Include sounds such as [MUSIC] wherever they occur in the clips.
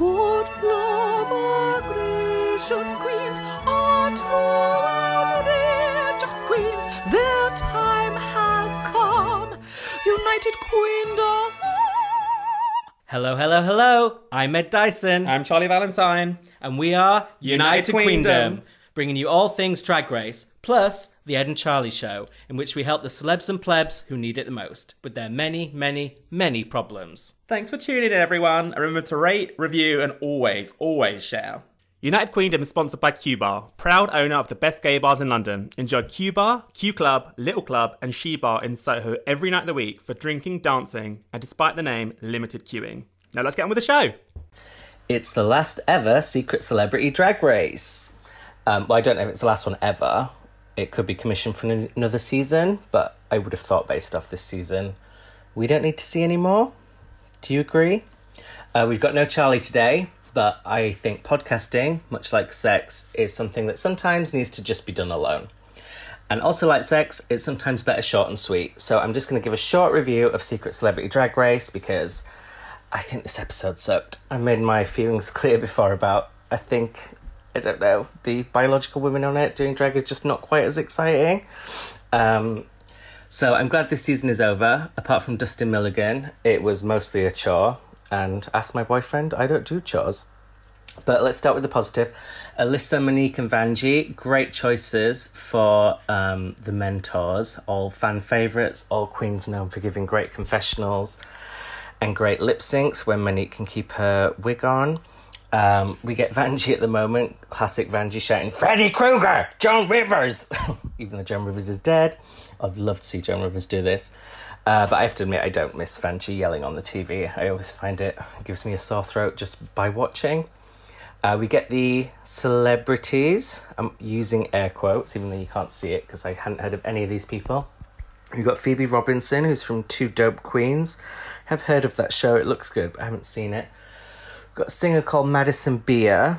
Good love, our gracious queens, are throughout their queens. Their time has come. United Queendom. Hello, hello, hello. I'm Ed Dyson. I'm Charlie Valentine. and we are United Queendom. bringing you all things Drag Race, plus the Ed and Charlie Show, in which we help the celebs and plebs who need it the most with their many, many, many problems. Thanks for tuning in, everyone. And remember to rate, review, and always, always share. United Queendom is sponsored by Q Bar, proud owner of the best gay bars in London. Enjoy Q Bar, Q Club, Little Club, and She Bar in Soho every night of the week for drinking, dancing, and despite the name, limited queuing. Now let's get on with the show. It's the last ever Secret Celebrity Drag Race. Um, well, I don't know if it's the last one ever. It could be commissioned for an- another season, but I would have thought based off this season, we don't need to see any more. Do you agree? Uh, we've got no Charlie today, but I think podcasting, much like sex, is something that sometimes needs to just be done alone. And also, like sex, it's sometimes better short and sweet. So I'm just going to give a short review of Secret Celebrity Drag Race because I think this episode sucked. I made my feelings [LAUGHS] clear before about, I think, I don't know, the biological women on it doing drag is just not quite as exciting. Um, so I'm glad this season is over. Apart from Dustin Milligan, it was mostly a chore. And ask my boyfriend, I don't do chores. But let's start with the positive. Alyssa, Monique, and Vanjie, great choices for um, the mentors. All fan favourites, all queens known for giving great confessionals and great lip syncs when Monique can keep her wig on. Um, we get Vanjie at the moment, classic Vanjie shouting, Freddy Krueger, Joan Rivers! [LAUGHS] Even though Joan Rivers is dead. I'd love to see Joan Rivers do this. Uh, but I have to admit, I don't miss Vanjie yelling on the TV. I always find it, it gives me a sore throat just by watching. Uh, we get the celebrities. I'm using air quotes, even though you can't see it because I hadn't heard of any of these people. We've got Phoebe Robinson, who's from Two Dope Queens. Have heard of that show, it looks good, but I haven't seen it. Got a singer called Madison Beer.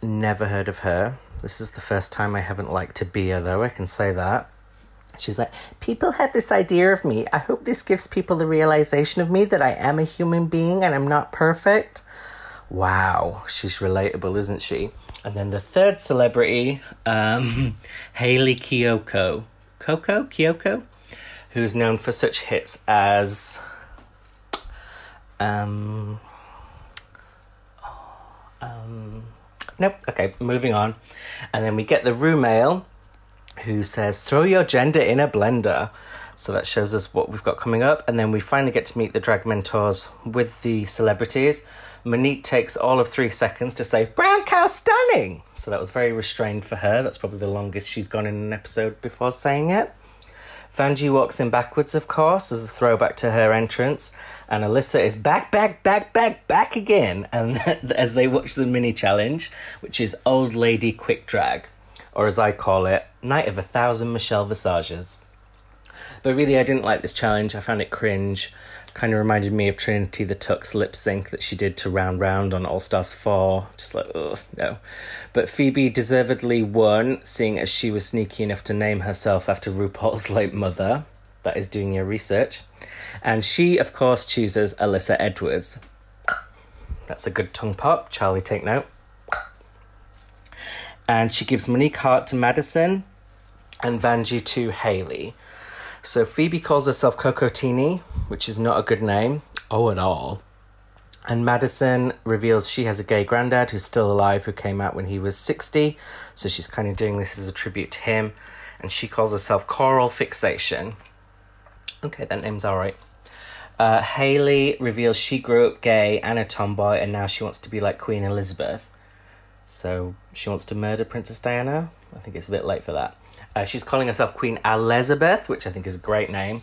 Never heard of her. This is the first time I haven't liked a beer, though, I can say that. She's like, People have this idea of me. I hope this gives people the realization of me that I am a human being and I'm not perfect. Wow, she's relatable, isn't she? And then the third celebrity, um, [LAUGHS] Hayley Kiyoko. Coco? Kyoko? Who's known for such hits as. Um. Um. Nope. Okay, moving on. And then we get the room ale who says, throw your gender in a blender. So that shows us what we've got coming up. And then we finally get to meet the drag mentors with the celebrities. Monique takes all of three seconds to say, Brown cow stunning! So that was very restrained for her. That's probably the longest she's gone in an episode before saying it. Vanjie walks in backwards, of course, as a throwback to her entrance, and Alyssa is back, back, back, back, back again. And [LAUGHS] as they watch the mini challenge, which is Old Lady Quick Drag, or as I call it, Night of a Thousand Michelle Visages. But really, I didn't like this challenge. I found it cringe. Kind of reminded me of Trinity the Tuck's lip sync that she did to Round Round on All Stars 4. Just like, ugh, no. But Phoebe deservedly won, seeing as she was sneaky enough to name herself after RuPaul's late mother. That is doing your research. And she, of course, chooses Alyssa Edwards. That's a good tongue pop. Charlie, take note. And she gives Monique Heart to Madison and Vanjie to Hayley. So Phoebe calls herself Cocotini, which is not a good name. Oh, at all. And Madison reveals she has a gay granddad who's still alive who came out when he was 60. So she's kind of doing this as a tribute to him. And she calls herself Coral Fixation. Okay, that name's alright. Uh, Hayley reveals she grew up gay and a tomboy and now she wants to be like Queen Elizabeth. So she wants to murder Princess Diana. I think it's a bit late for that. Uh, she's calling herself Queen Elizabeth, which I think is a great name.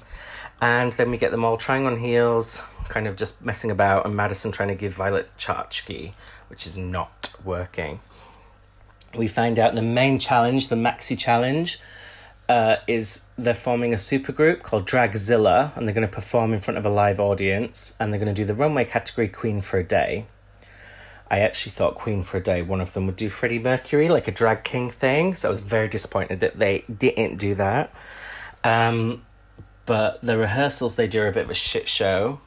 And then we get them all trying on heels, kind of just messing about, and Madison trying to give Violet Chachki, which is not working. We find out the main challenge, the Maxi Challenge, uh, is they're forming a supergroup called Dragzilla, and they're going to perform in front of a live audience, and they're going to do the runway category Queen for a Day. I actually thought Queen for a Day, one of them would do Freddie Mercury, like a drag king thing. So I was very disappointed that they didn't do that. Um, but the rehearsals they do are a bit of a shit show.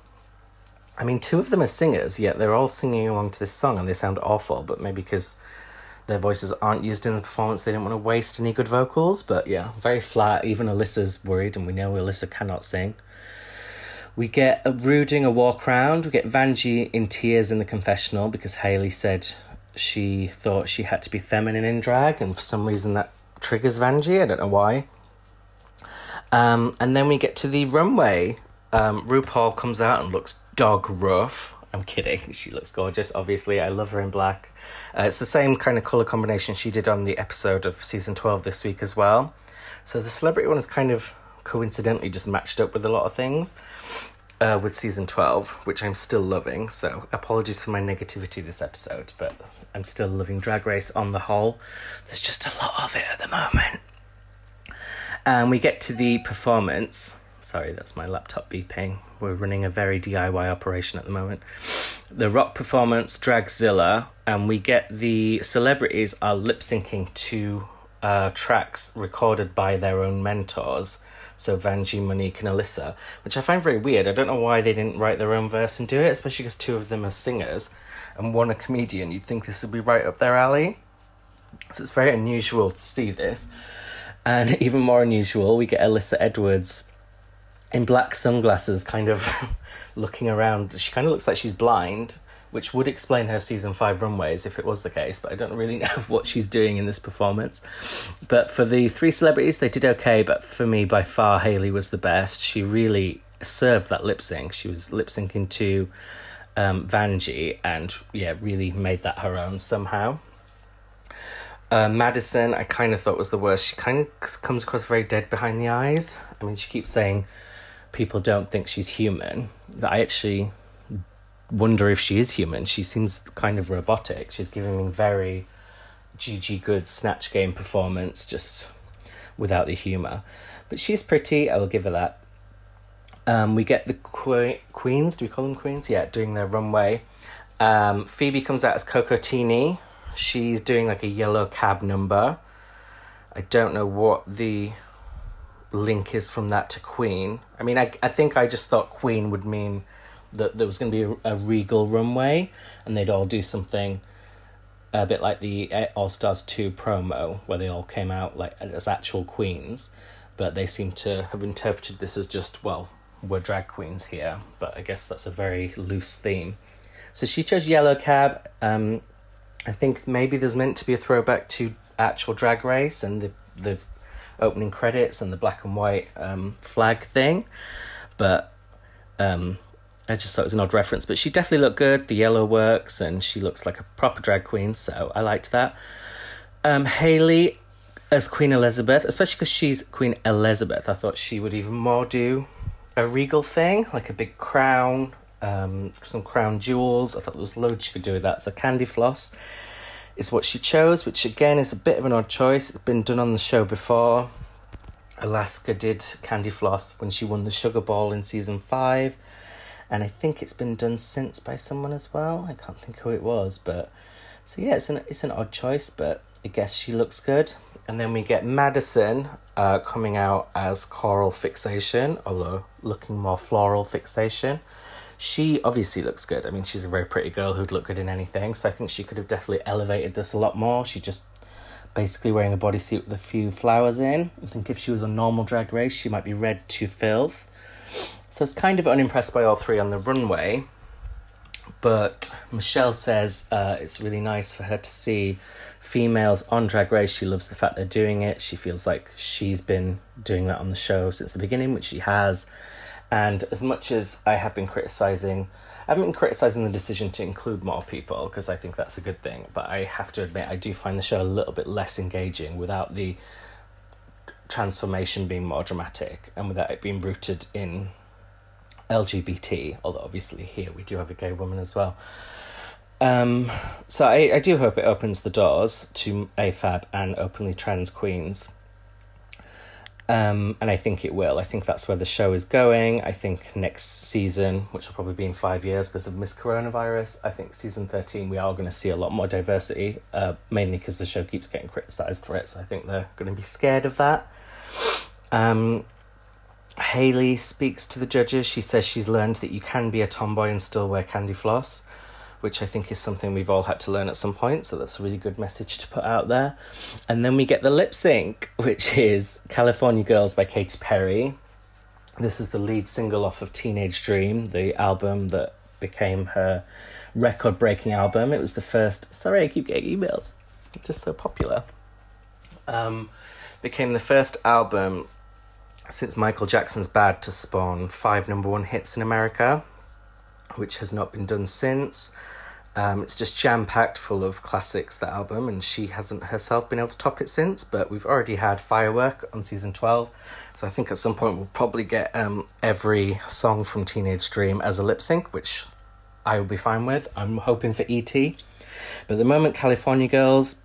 I mean, two of them are singers, yet they're all singing along to this song and they sound awful, but maybe because their voices aren't used in the performance, they didn't want to waste any good vocals. But yeah, very flat. Even Alyssa's worried, and we know Alyssa cannot sing. We get a Ruding a walk round. We get Vanjie in tears in the confessional because Hayley said she thought she had to be feminine in drag, and for some reason that triggers Vanjie. I don't know why. Um, and then we get to the runway. Um, RuPaul comes out and looks dog rough. I'm kidding. [LAUGHS] She looks gorgeous. Obviously, I love her in black. Uh, it's the same kind of color combination she did on the episode of season 12 this week as well. So the celebrity one is kind of coincidentally just matched up with a lot of things uh, with season 12, which I'm still loving. So apologies for my negativity this episode, but I'm still loving Drag Race on the whole. There's just a lot of it at the moment. And we get to the performance. Sorry, that's my laptop beeping. We're running a very DIY operation at the moment. The rock performance, Dragzilla, and we get the celebrities are lip syncing to uh, tracks recorded by their own mentors. So Vanjie, Monique, and Alyssa, which I find very weird. I don't know why they didn't write their own verse and do it, especially because two of them are singers and one a comedian. You'd think this would be right up their alley. So it's very unusual to see this. And [LAUGHS] even more unusual, we get Alyssa Edwards in black sunglasses, kind of [LAUGHS] looking around. She kind of looks like she's blind, which would explain her season five runways if it was the case, but I don't really [LAUGHS] know what she's doing in this performance. But for the three celebrities, they did okay, but for me, by far, Hayley was the best. She really served that lip sync. She was lip syncing to um, Vanjie and, yeah, really made that her own somehow. Uh, Madison, I kind of thought was the worst. She kind of comes across very dead behind the eyes. I mean, she keeps saying people don't think she's human. But I actually wonder if she is human. She seems kind of robotic. She's giving me very Gigi Goode snatch game performance, just without the humour. But she's pretty, I will give her that. Um, we get the que- queens, do we call them queens? Yeah, doing their runway. Um, Phoebe comes out as Cocotini. She's doing like a yellow cab number. I don't know what the link is from that to Queen. I mean, I, I think I just thought Queen would mean that there was going to be a, a regal runway and they'd all do something a bit like the All Stars 2 promo where they all came out like as actual queens, but they seem to have interpreted this as just, well, we're drag queens here, but I guess that's a very loose theme. So she chose Yellow Cab. Um, I think maybe there's meant to be a throwback to actual Drag Race and the the opening credits and the black and white um, flag thing, but um, I just thought it was an odd reference, but she definitely looked good. The yellow works, and she looks like a proper drag queen, so I liked that. Um, Hayley as Queen Elizabeth, especially because she's Queen Elizabeth, I thought she would even more do a regal thing, like a big crown, um, some crown jewels. I thought there was loads she could do with that. So Candy Floss is what she chose, which again is a bit of an odd choice. It's been done on the show before. Alaska did Candy Floss when she won the Sugar Ball in season five and I think it's been done since by someone as well. I can't think who it was, but so yeah, it's an it's an odd choice, but I guess she looks good. And then we get Madison uh, coming out as Coral Fixation, although looking more floral fixation. She obviously looks good. I mean, she's a very pretty girl who'd look good in anything, so I think she could have definitely elevated this a lot more. She just basically wearing a bodysuit with a few flowers in. I think if she was a normal drag race, she might be read to filth. So I was kind of unimpressed by all three on the runway. But Michelle says uh, it's really nice for her to see females on Drag Race. She loves the fact they're doing it. She feels like she's been doing that on the show since the beginning, which she has. And as much as I have been criticizing, I haven't been criticizing the decision to include more people because I think that's a good thing. But I have to admit, I do find the show a little bit less engaging without the transformation being more dramatic and without it being rooted in LGBT, although obviously here we do have a gay woman as well. Um, so I, I do hope it opens the doors to AFAB and openly trans queens. Um, and I think it will. I think that's where the show is going. I think next season, which will probably be in five years because of Miss Coronavirus, I think season 13 we are going to see a lot more diversity, uh, mainly because the show keeps getting criticised for it. So I think they're going to be scared of that. Um, Hayley speaks to the judges. She says she's learned that you can be a tomboy and still wear candy floss, which I think is something we've all had to learn at some point. So that's a really good message to put out there. And then we get the lip sync, which is California Girls by Katy Perry. This was the lead single off of Teenage Dream, the album that became her record breaking album. It was the first. Sorry, I keep getting emails. Just so popular. Um, became the first album since Michael Jackson's Bad to spawn five number one hits in America, which has not been done since. Um, it's just jam packed full of classics, the album, and she hasn't herself been able to top it since. But we've already had Firework on season 12, so I think at some point we'll probably get um, every song from Teenage Dream as a lip sync, which I will be fine with. I'm hoping for ET. But at the moment, California Girls,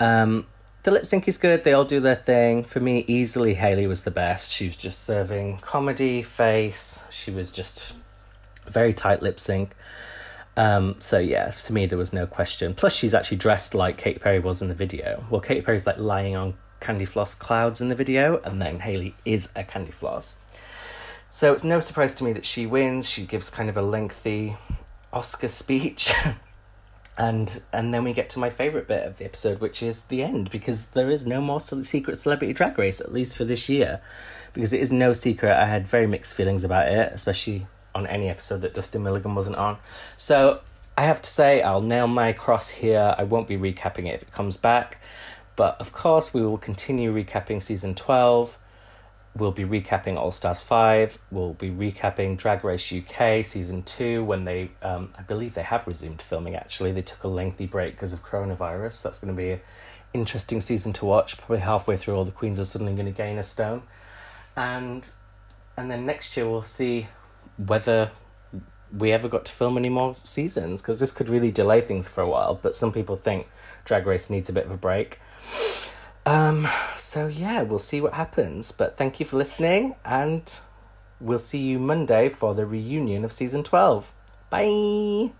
um, the lip sync is good. They all do their thing. For me, easily Hayley was the best. She was just serving comedy, face. She was just very tight lip sync. Um, so yeah, to me there was no question. Plus, she's actually dressed like Kate Perry was in the video. Well, Kate Perry's like lying on candy floss clouds in the video, and then Hayley is a candy floss. So it's no surprise to me that she wins. She gives kind of a lengthy Oscar speech. [LAUGHS] and and then we get to my favorite bit of the episode which is the end because there is no more secret celebrity drag race at least for this year because it is no secret i had very mixed feelings about it especially on any episode that dustin milligan wasn't on. So i have to say i'll nail my cross here. I won't be recapping it if it comes back. But of course we will continue recapping season 12 We'll be recapping All Stars 5. We'll be recapping Drag Race UK Season 2 when they, um, I believe they have resumed filming actually. They took a lengthy break because of coronavirus. That's going to be an interesting season to watch. Probably halfway through, all the queens are suddenly going to gain a stone. And, and then next year we'll see whether we ever got to film any more seasons because this could really delay things for a while. But some people think Drag Race needs a bit of a break. Um, so yeah, we'll see what happens. But thank you for listening, and we'll see you Monday for the reunion of season 12. Bye!